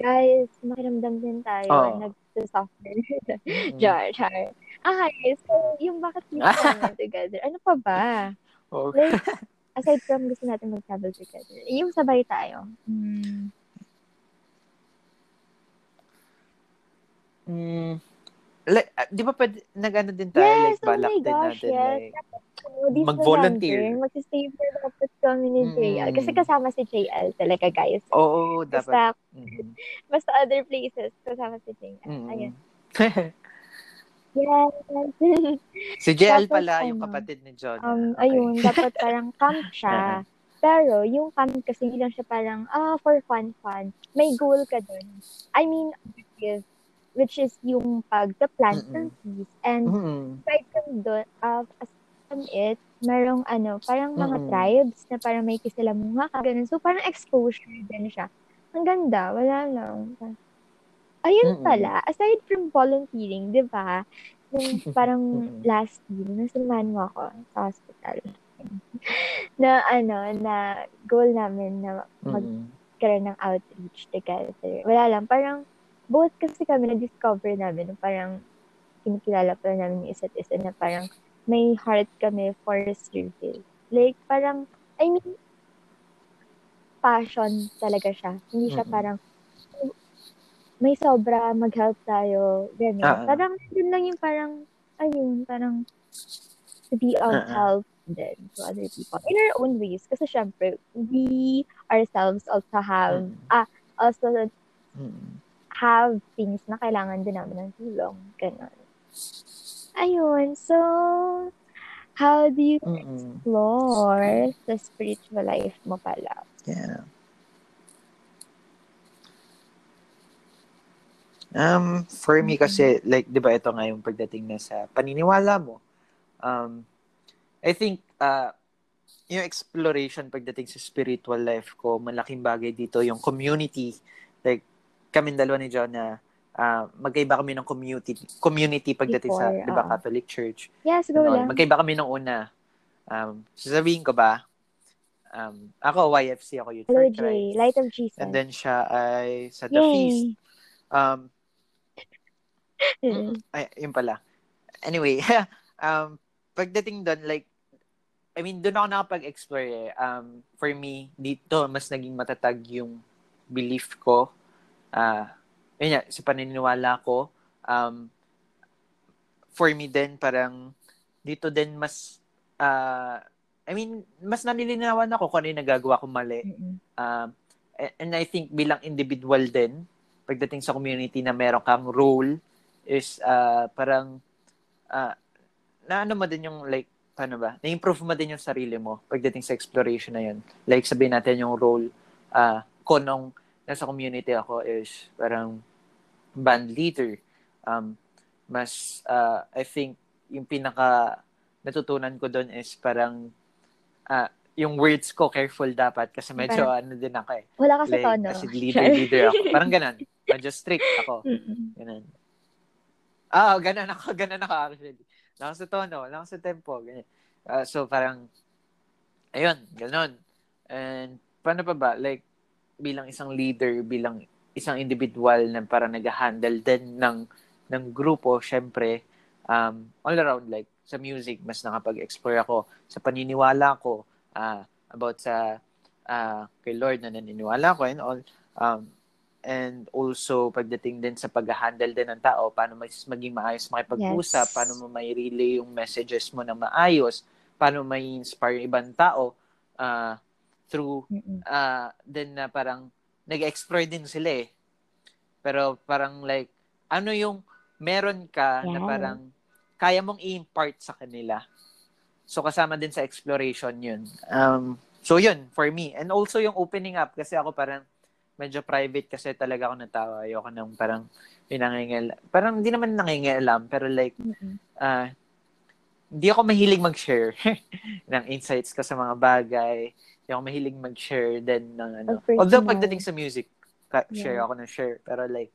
guys, makiramdam din tayo. Oo. Nag-suffer. Char, char. Okay, so, yung bakit we travel together, ano pa ba? Oh. Like, aside from gusto natin mag-travel together, yung sabay tayo. Mm. Mm, like, ah, di ba pwede, nag-ano din tayo, Yes, like, balak oh din gosh, natin, yes. like, So, Mag-volunteer. Mag-stay for dapat kami ni Mm. Kasi kasama si JL talaga, guys. oo, dapat. Basta, Mm-mm. basta other places, kasama si JL. Mm-mm. Ayun. Yes. si JL Tapos, pala, yung ano, kapatid ni John. um, Okay. ayun, dapat parang camp siya. Pero, yung camp kasi hindi lang siya parang, ah, for fun, fun. May goal ka dun. I mean, objective, which is yung pag-plant ng trees. And Mm-mm. aside from doon, uh, aside from it, merong ano, parang mga Mm-mm. tribes na parang may kisilamunga ka, ganun. So, parang exposure din siya. Ang ganda, wala lang. Ayun Mm-mm. pala, aside from volunteering, di ba? Nung parang last year, nasamahan mo ako sa hospital. na ano, na goal namin na magkaroon ng outreach together. Wala lang, parang both kasi kami na-discover namin, na parang kinikilala pa namin yung isa't isa na parang may heart kami for service. Like, parang, I mean, passion talaga siya. Hindi siya Mm-mm. parang, may sobra, mag-help tayo, ganyan. Ah, ah. Parang, yun lang yung parang, ayun, parang, to be of Ah, ah. help din to other people in our own ways. Kasi syempre, we ourselves also have, Mm. also Mm-mm. Have things na kailangan din namin ng tulong. Ganon. Ayun. So, how do you Mm-mm. explore the spiritual life mo pala? Yeah. Um, for me kasi, like, di ba ito nga yung pagdating na sa paniniwala mo. Um, I think, uh, yung exploration pagdating sa spiritual life ko, malaking bagay dito yung community. Like, kami dalawa ni John na uh, magkaiba kami ng community community pagdating sa, Before, di ba. Catholic Church. Yes, go Ganon. lang. Magkaiba kami nung una. Um, sasabihin ko ba, um, ako, YFC ako, Youth Hello, for Jay. Christ. Light of Jesus. And then siya ay sa The Feast. Yay! Um, Mm. ay, yun pala. Anyway, um, pagdating doon, like, I mean, doon ako nakapag-explore eh. Um, for me, dito, mas naging matatag yung belief ko. Ah, yun nga, sa paniniwala ko. Um, for me din, parang, dito din mas, ah, I mean, mas nalilinawan ako kung ano yung nagagawa kong mali. Mm-mm. Um, a- and I think bilang individual din, pagdating sa community na meron kang role, is uh, parang, uh, na ano mo din yung like, paano ba, na-improve mo din yung sarili mo pagdating sa exploration na yun. Like sabihin natin yung role uh, ko nung nasa community ako is parang band leader. Um, mas, uh, I think, yung pinaka natutunan ko doon is parang uh, yung words ko careful dapat kasi medyo ano din ako eh. Wala ka sa Like, tono. as in leader, leader ako. Parang ganun. Medyo strict ako. Mm-mm. Ganun. Ah, ganun ako. Ganun ako actually. Lang sa tono, lang sa tempo. Ganyan. Ah, so, parang, ayun, ganun. And, paano pa ba? Like, bilang isang leader, bilang isang individual na parang nag-handle din ng, ng grupo, syempre, um, all around, like, sa music, mas nakapag-explore ako. Sa paniniwala ko, ah, about sa, ah, kay Lord na naniniwala ko and all. Um, and also pagdating din sa pag-handle din ng tao, paano mas maging maayos makipag-usap, Yes. paano mo may relay yung messages mo ng maayos, paano may inspire yung ibang tao uh, through uh, din na parang nag-explore din sila eh. Pero parang like, ano yung meron ka na Yeah. parang kaya mong i-impart sa kanila. So kasama din sa exploration yun. Um, so yun, for me. And also yung opening up kasi ako parang medyo private kasi talaga ako na tao. Ayoko nang parang pinangingil. Parang hindi naman nangingialam pero like ah hindi ako mahilig mag-share ng insights ko sa mga bagay. Hindi ako mahilig mag-share din ng ano. Personal. Although pagdating sa music, share Yeah. ako ng share. Pero like,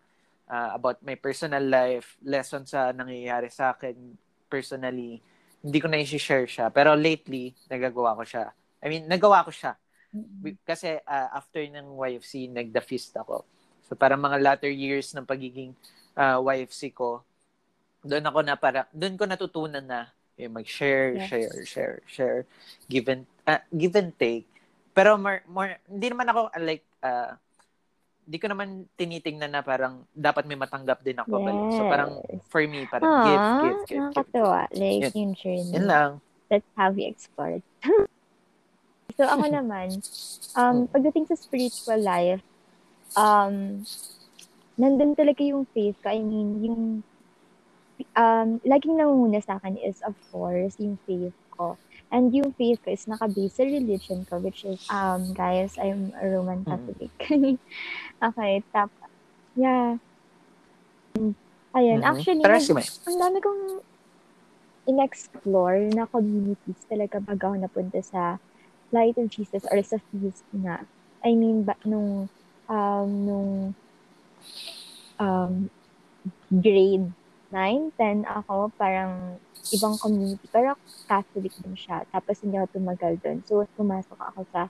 ah, about my personal life, lessons sa nangyayari sa akin personally, hindi ko na i-share siya. Pero lately, nagagawa ko siya. I mean, nagawa ko siya. Kasi ah, after ng YFC, nagda feast ako. So parang mga latter years ng pagiging ah, YFC ko, doon ako na para doon ko natutunan na yung mag-share, Yes. share, share, share, give and ah, give and take. Pero more, more hindi naman ako like ah, hindi ko naman tinitingnan na parang dapat may matanggap din ako balik. So parang Yes. for me parang give, give, Aww, give, give. nakakatuwa. Like, Yun. yung journey. Yan lang. That's how we explored. so, ako naman, um, pagdating sa spiritual life, um, nandun talaga yung faith ko. I mean, yung, um, laging nangunguna sa akin is, of course, yung faith ko. And yung faith ko is nakabase sa religion ko, which is, um, guys, I'm a Roman Mm. Catholic. okay, tap. Yeah. Ayun, Mhm. actually, Pero nag- ang dami kong in-explore na communities talaga bago ako napunta sa Light of Jesus or sa feast na. I mean, ba, nung, um, nung um, grade 9, 10 ako, parang ibang community. Pero Catholic din siya. Tapos hindi ako tumagal doon. So, pumasok ako sa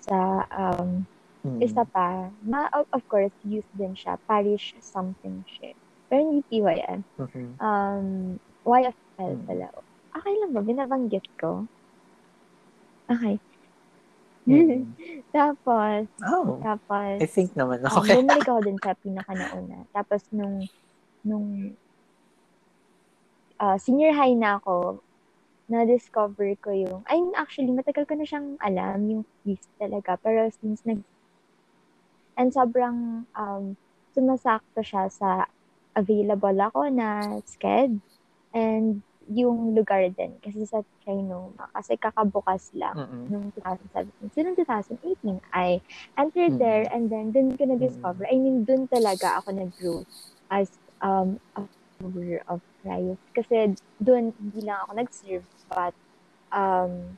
sa um, Mm. isa pa, ma, of, of course, youth din siya. Parish something siya. Pero hindi PYN. Mhm. Um, YFL Mm. pala. Okay lang ba? Binabanggit ko? Okay. Mm. tapos, Oh, tapos, I think naman. um, Okay. bumalik ako dun sa pinaka-nauna. Tapos, nung, nung, uh, senior high na ako, na-discover ko yung, I mean, actually, matagal ko na siyang alam, yung feast talaga. Pero since nag, and sobrang, um, sumasakto siya sa available ako na sked and yung lugar din. Kasi sa Trinoma, kasi kakabukas lang Mm-mm. noong 2017. So, noong 2018, I entered Mm. there and then dun ko na-discover. I mean, dun talaga ako nag-grow as um, a follower of Christ. Kasi dun, hindi lang ako nag-serve, but um,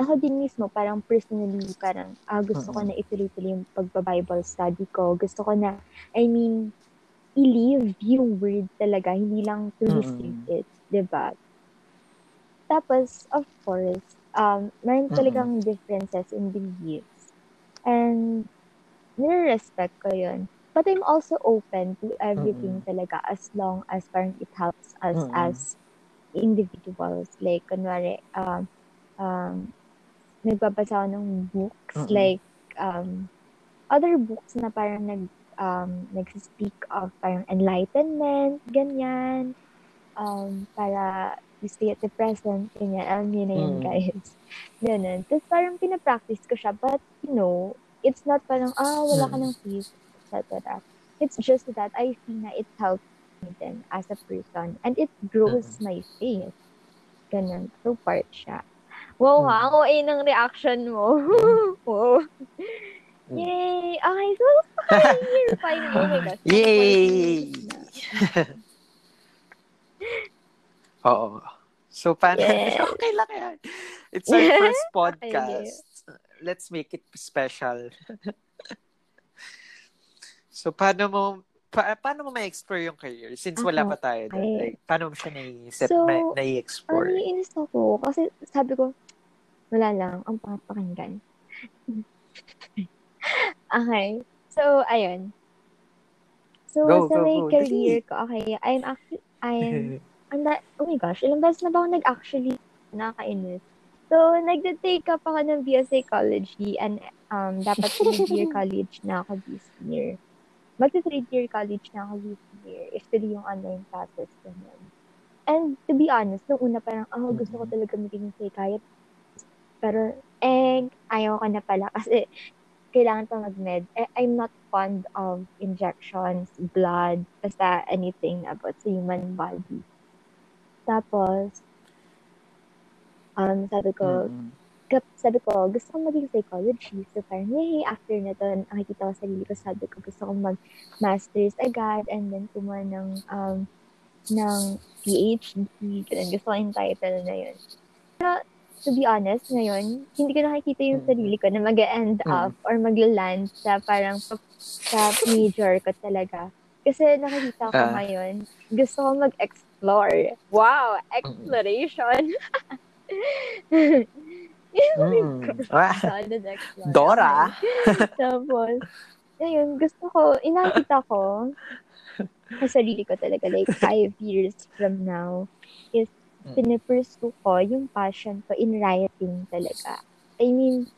ako din mismo, parang personally, parang ah, gusto ko Mm. na ituloy-tuloy yung pagba-Bible study ko. Gusto ko na, I mean, i-live yung word talaga, hindi lang to receive it. 'di ba? Tapos, of course, um, meron talagang differences in beliefs. And, nire-respect ko yun. But I'm also open to everything talaga as long as parang it helps us Mm-mm. as individuals. Like, kunwari, um, um, nagbabasa ako ng books, Mm-mm. like, um, other books na parang nag, um, nag-speak of parang enlightenment, ganyan, um, para you stay at the present, ganyan, alam niyo na yun, Mm. guys. Ganun. Tapos parang pinapractice ko siya, but, you know, it's not parang, ah, wala ka Mm. ng faith, etc. It's just that I think na it helps me then as a person, and it grows Mm. my faith. Ganun. So, part siya. Wow, ha? Mm. Ang OA ng reaction mo. wow. Mm. Yay! Okay, so, year five. Oh my gosh. Yay! Oo. So, paano? Yes. okay lang yan. It's our first podcast. Let's make it special. So, paano mo pa, paano mo ma-explore yung career? Since wala pa tayo doon. Okay. Like, paano mo siya nai-set, So, na, Ano nai-explore? iinis ako? Kasi sabi ko, wala lang, ang pakinggan. okay. So, ayun. So, Go, sa go, may go. career ko, okay, I'm actually, I'm, ang da- oh my gosh, ilang beses na ba ako nag-actually, nakakainis. So, nagda-take up ako ng BS Psychology and um, dapat third-year college na ako this year. Magta third-year college na ako this year. If tuloy yung online classes nun. And to be honest, nung una parang, oh, gusto ko talaga maging psychiatrist. Pero, eh, ayaw ko na pala kasi kailangan pa mag-med. Eh, I'm not fond of injections, blood, basta anything about sa human body. Tapos, um, sabi ko, Mm-mm. Sabi ko, gusto ko maging psychologist. So, parang, yay, after na to, nakikita ko sa ko, sabi ko, gusto ko mag-masters agad, and then kumuha ng, um, ng PhD. Ganun, gusto ko yung title na yun. Pero, to be honest, ngayon, hindi ko nakikita yung Mm. sarili ko na mag-end Mm. up or mag-land sa parang pa- sa major ko talaga. Kasi nakikita ko Ah. ngayon, gusto ko mag-explore. Wow! Exploration! Mm. Ah, Solid explore. Dora! Tapos, ayun, gusto ko, inakita ko sa sarili ko talaga, like, five years from now, is Mm. pinipursue ko yung passion ko in writing talaga. I mean,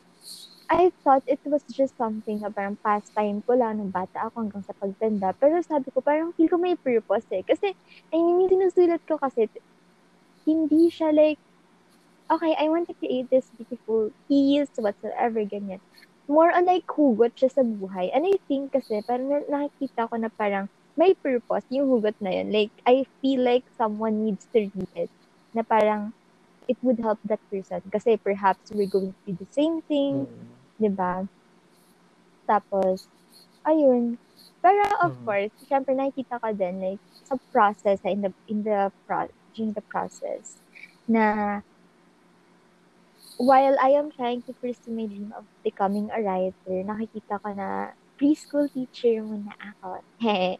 I thought it was just something na parang pastime ko lang nung bata ako hanggang sa pagtanda. Pero sabi ko, parang feel ko may purpose eh. Kasi, I mean, yung sinusulat ko kasi, hindi siya like, okay, I want to create this beautiful piece, whatsoever, ganyan. More on like hugot siya sa buhay. And I think kasi, parang na- nakikita ko na parang may purpose yung hugot na yun. Like, I feel like someone needs to read it. Na parang, it would help that person. Kasi perhaps we're going through the same thing, Mm. 'di ba? Tapos, ayun. Pero of Mhm. course, syempre nakikita ka din like sa process in the in the pro, during the process na while I am trying to pursue my dream of becoming a writer, nakikita ko na preschool teacher muna ako.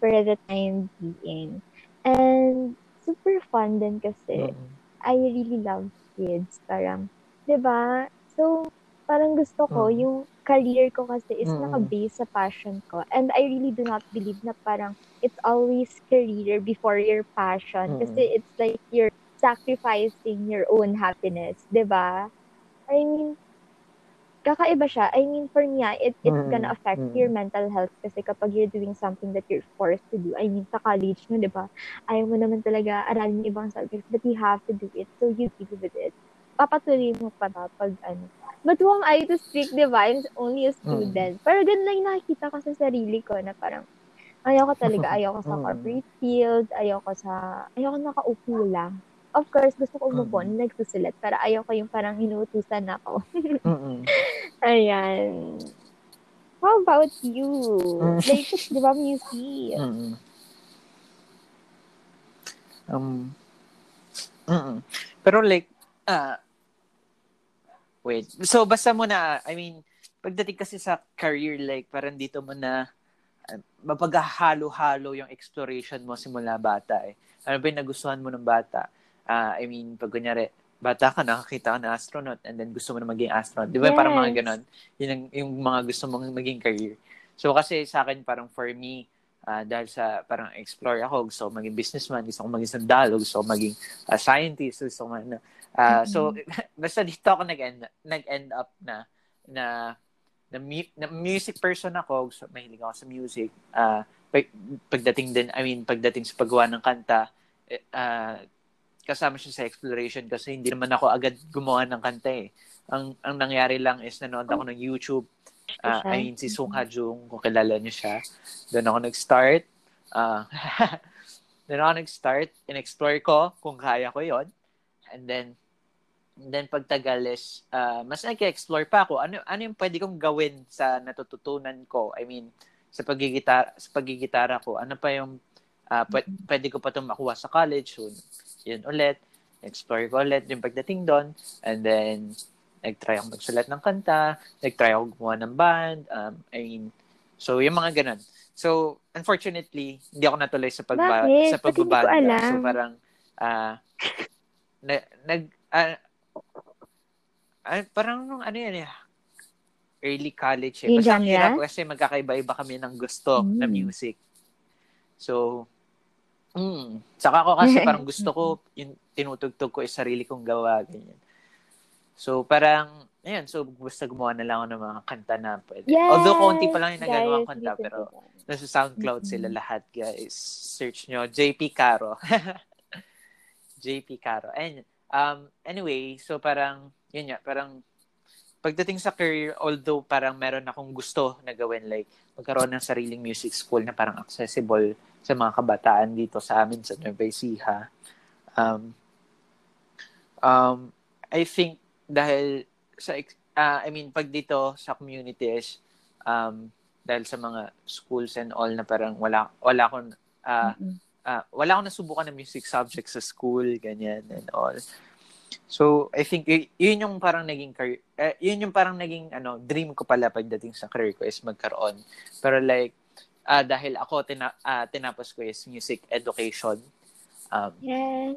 For the time being. And super fun din kasi. Mm. I really love kids. Parang, 'di ba? So, parang gusto ko, Mm. yung career ko kasi is Mm. naka-base sa passion ko. And I really do not believe na parang it's always career before your passion. Mm. Kasi it's like you're sacrificing your own happiness. 'di ba? I mean, kakaiba siya. I mean, for me, ah, it, it's Mm. gonna affect Mm. your mental health kasi kapag you're doing something that you're forced to do. I mean, sa college mo, di ba? Ayaw mo naman talaga aralin yung ibang subjects, but you have to do it. So, you deal with it. Papatuloy mo pa ba pag ano. But who am I to speak, di ba? I'm only a student. Pero ganun lang nakikita ko sa sarili ko na parang, ayaw ko talaga, ayaw ko sa Mm. corporate field, ayaw ko sa, ayaw ko nakaupo lang. Of course, gusto ko umupo Mm. na nagsusulat para ayaw ko yung parang inuutusan ako. Ayan. How about you? Mm. Like, di ba music? Mm-mm. Um, mm Pero like, ah, wait. So, basta mo na, I mean, pagdating kasi sa career, like, parang dito mo na, uh, mapaghahalo-halo yung exploration mo simula bata eh. Ano ba yung nagustuhan mo ng bata? Ah, I mean, pag kunyari, bata ka, nakakita ka na astronaut, and then gusto mo na maging astronaut. Di ba parang mga Yes. ganon? Yun ang, yung mga gusto mong maging career. So, kasi sa akin, parang for me, Ah, dahil sa parang explore ako, gusto ko maging businessman, gusto ko maging sundalo, gusto ko maging ah, scientist, gusto ko man, ah, so basta dito ako nag-end, nag-end up na na na, mu- na music person ako, gusto, mahilig ako sa music. Ah, pag, pagdating din, I mean, pagdating sa paggawa ng kanta, ah, kasama siya sa exploration kasi hindi naman ako agad gumawa ng kanta eh. Ang ang nangyari lang is nanood ako ng YouTube siya. I mean, si Sung Ha Jung, kung kilala niyo siya. Doon ako nag-start. Ah, doon ako nag-start. In-explore ko kung kaya ko yon And then, and then pagtagal is, ah, mas nag-explore pa ako. Ano, ano yung pwede kong gawin sa natututunan ko? I mean, sa pagigitara, sa pagigitara ko, ano pa yung ah, pwede, pwede ko pa itong makuha sa college. So, yun ulit. Explore ko ulit yung pagdating doon. And then, nag-try ako magsulat ng kanta, nag-try ako gumawa ng band, um, I mean, so yung mga ganun. So, unfortunately, hindi ako natuloy sa pagba Bakit? sa pagbabanda. So parang ah na, nag ah, ah, parang nung ano yan eh, early college eh. Basta ang hirap kasi magkakaiba-iba kami ng gusto na Mm. music. So, mm, saka ako kasi parang gusto ko, yung tinutugtog ko is sarili kong gawa, ganyan. So, parang, ayun, so gusto gumawa na lang ako ng mga kanta na pwede. Yes! Although, konti pa lang yung nagagawa Guys, kanta, pero nasa SoundCloud Mhm. sila lahat, guys. Search nyo, JP Caro. JP Caro. And um anyway, so parang yun nga, parang pagdating sa career, although parang meron akong gusto na gawin, like magkaroon ng sariling music school na parang accessible sa mga kabataan dito sa amin sa Nueva Ecija. Um, um, I think dahil sa, uh, I mean, pag dito sa communities, um, dahil sa mga schools and all na parang wala, wala akong, uh, mm-hmm. uh, wala akong nasubukan na music subject sa school, ganyan and all. So, I think y- yun yung parang naging career, uh, yun yung parang naging ano, dream ko pala pagdating sa career ko is magkaroon. Pero like uh, dahil ako tina, uh, tinapos ko is music education. Um, yes.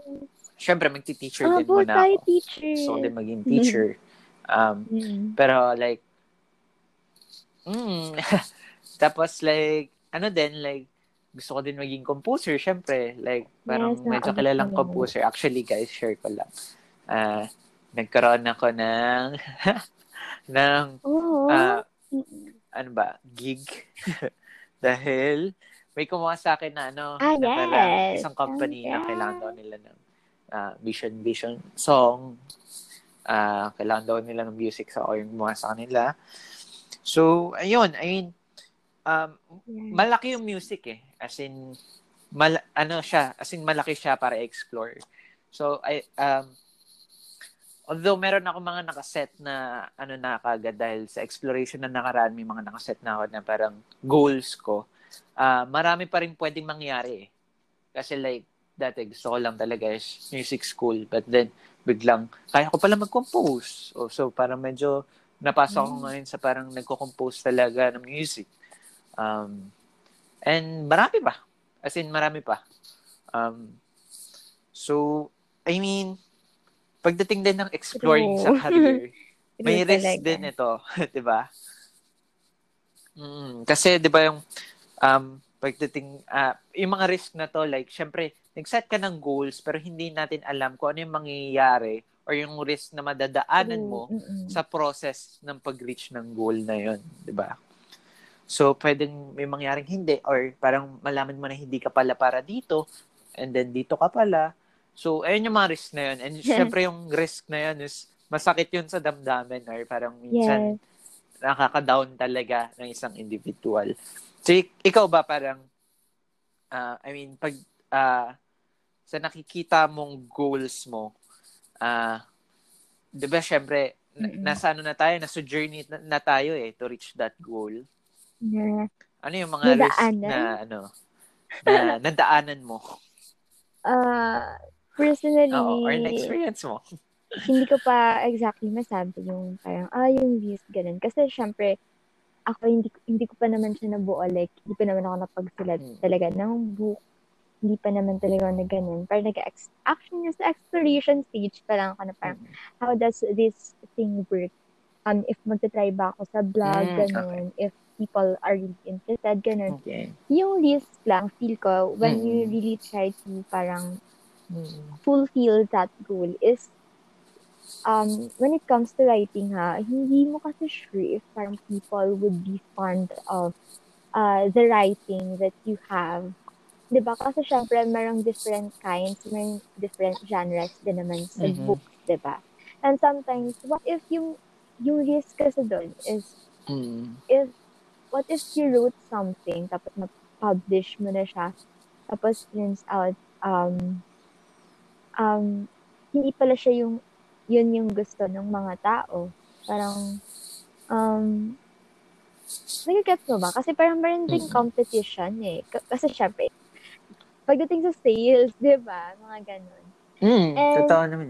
Syempre, magti-teacher oh, din muna ako. Teacher. So, din maging teacher. Um, mm. Pero like, mm, tapos like, ano din, like, gusto ko din maging composer, syempre. Like, parang yes, medyo kilalang composer. Actually, guys, share ko lang uh, nagkaroon ako ng ng uh, ano ba, gig. Dahil may kumuha sa akin na ano, ah, na yes. isang company oh, yeah. na kailangan daw nila ng uh, vision vision song. Uh, kailangan daw nila ng music sa so, yung gumawa sa kanila. So, ayun, I mean, um, yeah. malaki yung music eh. As in, mal, ano siya, as in malaki siya para explore. So, I, um, Although meron ako mga nakaset na ano na kagad dahil sa exploration na nakaraan, may mga nakaset na ako na parang goals ko. Uh, marami pa rin pwedeng mangyari eh. Kasi like, dati gusto ko lang talaga is music school. But then, biglang, kaya ko pala mag-compose. Oh, so, parang medyo napasok ko mm. ngayon sa parang nagko-compose talaga ng music. Um, and marami pa. As in, marami pa. Um, so, I mean, pagdating din ng exploring True. sa career, may risk talaga. din ito, 'di ba? Mm, kasi 'di ba yung um pagdating uh, yung mga risk na to like syempre nag-set ka ng goals pero hindi natin alam kung ano yung mangyayari or yung risk na madadaanan mo Mm-mm. sa process ng pag-reach ng goal na yon, 'di ba? So pwedeng may mangyaring hindi or parang malaman mo na hindi ka pala para dito and then dito ka pala So, ayun yung mga risk na yun. And yes. syempre yung risk na yun is masakit yun sa damdamin or parang minsan yes. nakaka-down talaga ng isang individual. So, ikaw ba parang, uh, I mean, pag uh, sa nakikita mong goals mo, uh, di ba syempre, mm-hmm. nasa ano na tayo, nasa journey na, na tayo eh, to reach that goal. Yeah. Ano yung mga risk na, ano, na nadaanan mo? Uh, Personally, Oo, or na-experience mo. hindi ko pa exactly masabi yung parang, ah, yung views, ganun. Kasi, syempre, ako, hindi, hindi ko pa naman siya nabuo. Like, hindi pa naman ako napagsulat hmm. talaga ng book. Hindi pa naman talaga na ganun. Parang nag action yung sa exploration stage pa lang ako na parang, hmm. how does this thing work? Um, if magta-try ba ako sa blog, hmm, ganun. Okay. If people are really interested, ganun. Okay. Yung list lang, feel ko, when hmm. you really try to parang fulfill that goal is um, when it comes to writing ha, hindi mo kasi sure if parang people would be fond of uh, the writing that you have. Di ba? Kasi syempre, merong different kinds, may different genres din naman sa mm-hmm. books, di ba? And sometimes, what if yung, yung risk kasi doon is, mm. if, what if you wrote something, tapos na-publish mo na siya, tapos turns out, um, um, hindi pala siya yung, yun yung gusto ng mga tao. Parang, um, nagigets mo ba? Kasi parang meron ding competition eh. K- kasi syempre, pagdating sa sales, di ba? Mga ganun. Mm, And, totoo naman.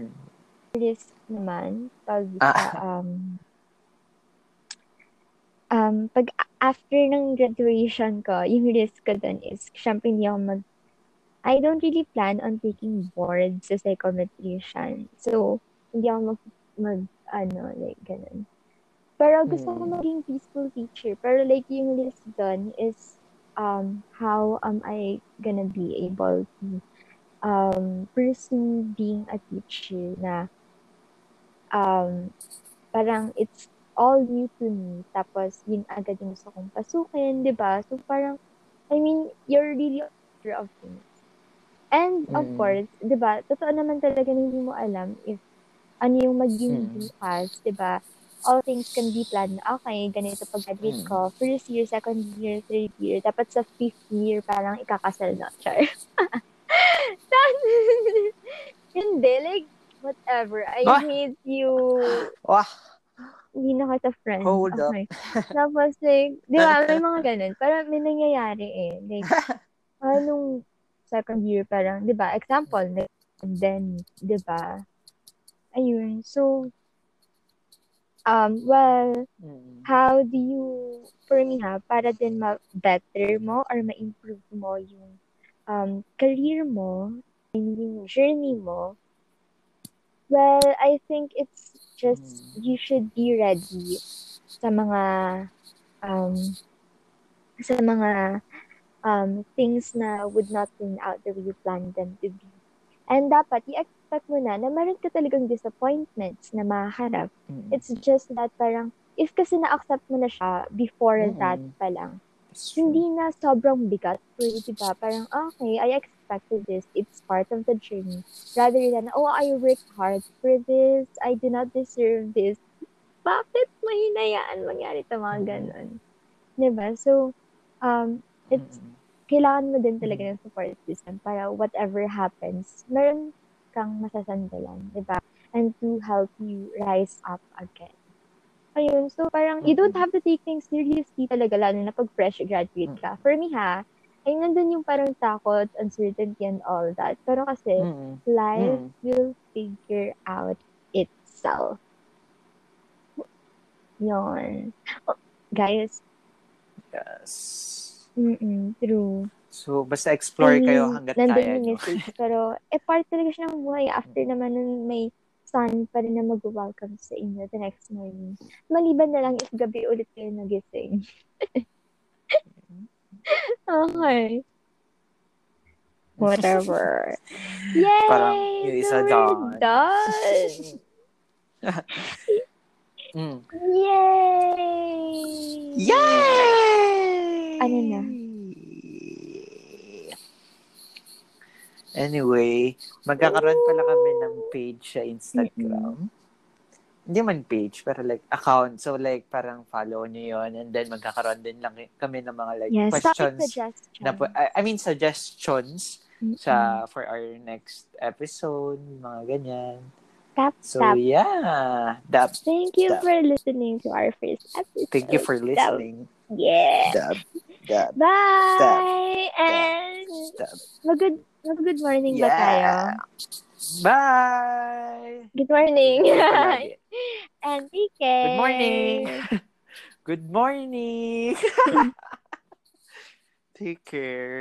Risk naman, pag, ah. um, um, pag after ng graduation ko, yung risk ko dun is, syempre hindi ako mag I don't really plan on taking boards sa psychometrician. So, hindi ako mag, mag ano, like, ganun. Pero gusto ko hmm. maging peaceful teacher. Pero like, yung list done is, um, how am I gonna be able to um, pursue being a teacher na um, parang it's all new to me. Tapos, yun agad yung gusto kong pasukin, di ba? So, parang, I mean, you're really of things And of Mm. course, 'di ba? Totoo naman talaga na hindi mo alam if ano yung magiging Mm. bukas, 'di ba? All things can be planned. Okay, ganito pag-graduate Mm. ko. First year, second year, third year. Dapat sa fifth year, parang ikakasal na. Char. hindi, like, whatever. I Wah! hate you. Wah! Hindi na kita friend. Hold up. okay. Tapos, like, di ba, may mga ganun. Parang may nangyayari eh. Like, anong second year, parang, di ba, example, and then, di ba, ayun. So, um, well, Mm. how do you, for me ha, para din ma-better mo or ma-improve mo yung um, career mo, and yung journey mo, well, I think it's just, you should be ready sa mga, um, sa mga um, things na would not turn out the way you planned them to be. And dapat, i-expect mo na na meron ka talagang disappointments na maharap. Mm. It's just that parang, if kasi na-accept mo na siya before Mm-mm. that pa lang, hindi na sobrang bigat for you, diba? Parang, okay, I expected this. It's part of the journey. Rather than, oh, I worked hard for this. I do not deserve this. Bakit mahinayaan mangyari ito mga ganon? Diba? So, um, it's, Mm. kailangan mo din talaga ng support system para whatever happens, meron kang masasandalan, diba? And to help you rise up again. Ayun, so parang you don't have to take things seriously talaga, lalo na pag fresh graduate ka. For me ha, ay nandun yung parang takot, uncertainty, and all that. Pero kasi, Mm. life Mm. will figure out itself. Yun. Oh, guys, Yes. Mm true. So, basta explore I kayo hanggat kaya nyo. Pero, eh, part talaga siya ng buhay. After naman nun, may sun pa rin na mag-welcome sa inyo the next morning. Maliban na lang if gabi ulit kayo nagising. okay. Whatever. Yay! Parang yung isa done. done! Mm. Yay! Yay! Ano na? Anyway, magkakaroon pala kami ng page sa Instagram. Hindi man page, pero like account. So like parang follow nyo yon and then magkakaroon din lang kami ng mga like Yes, questions na po, I, I mean suggestions Mm-mm. sa for our next episode, mga ganyan. Tap, So tap. yeah, that Thank you Tap. for listening to our first episode. thank you for listening. Yeah. Dab, dab, Bye! And dab. mag-good, mag-good morning ba tayo? Yeah. Bye. Good morning. Palagi. And take care. Good morning. Good morning. Take care.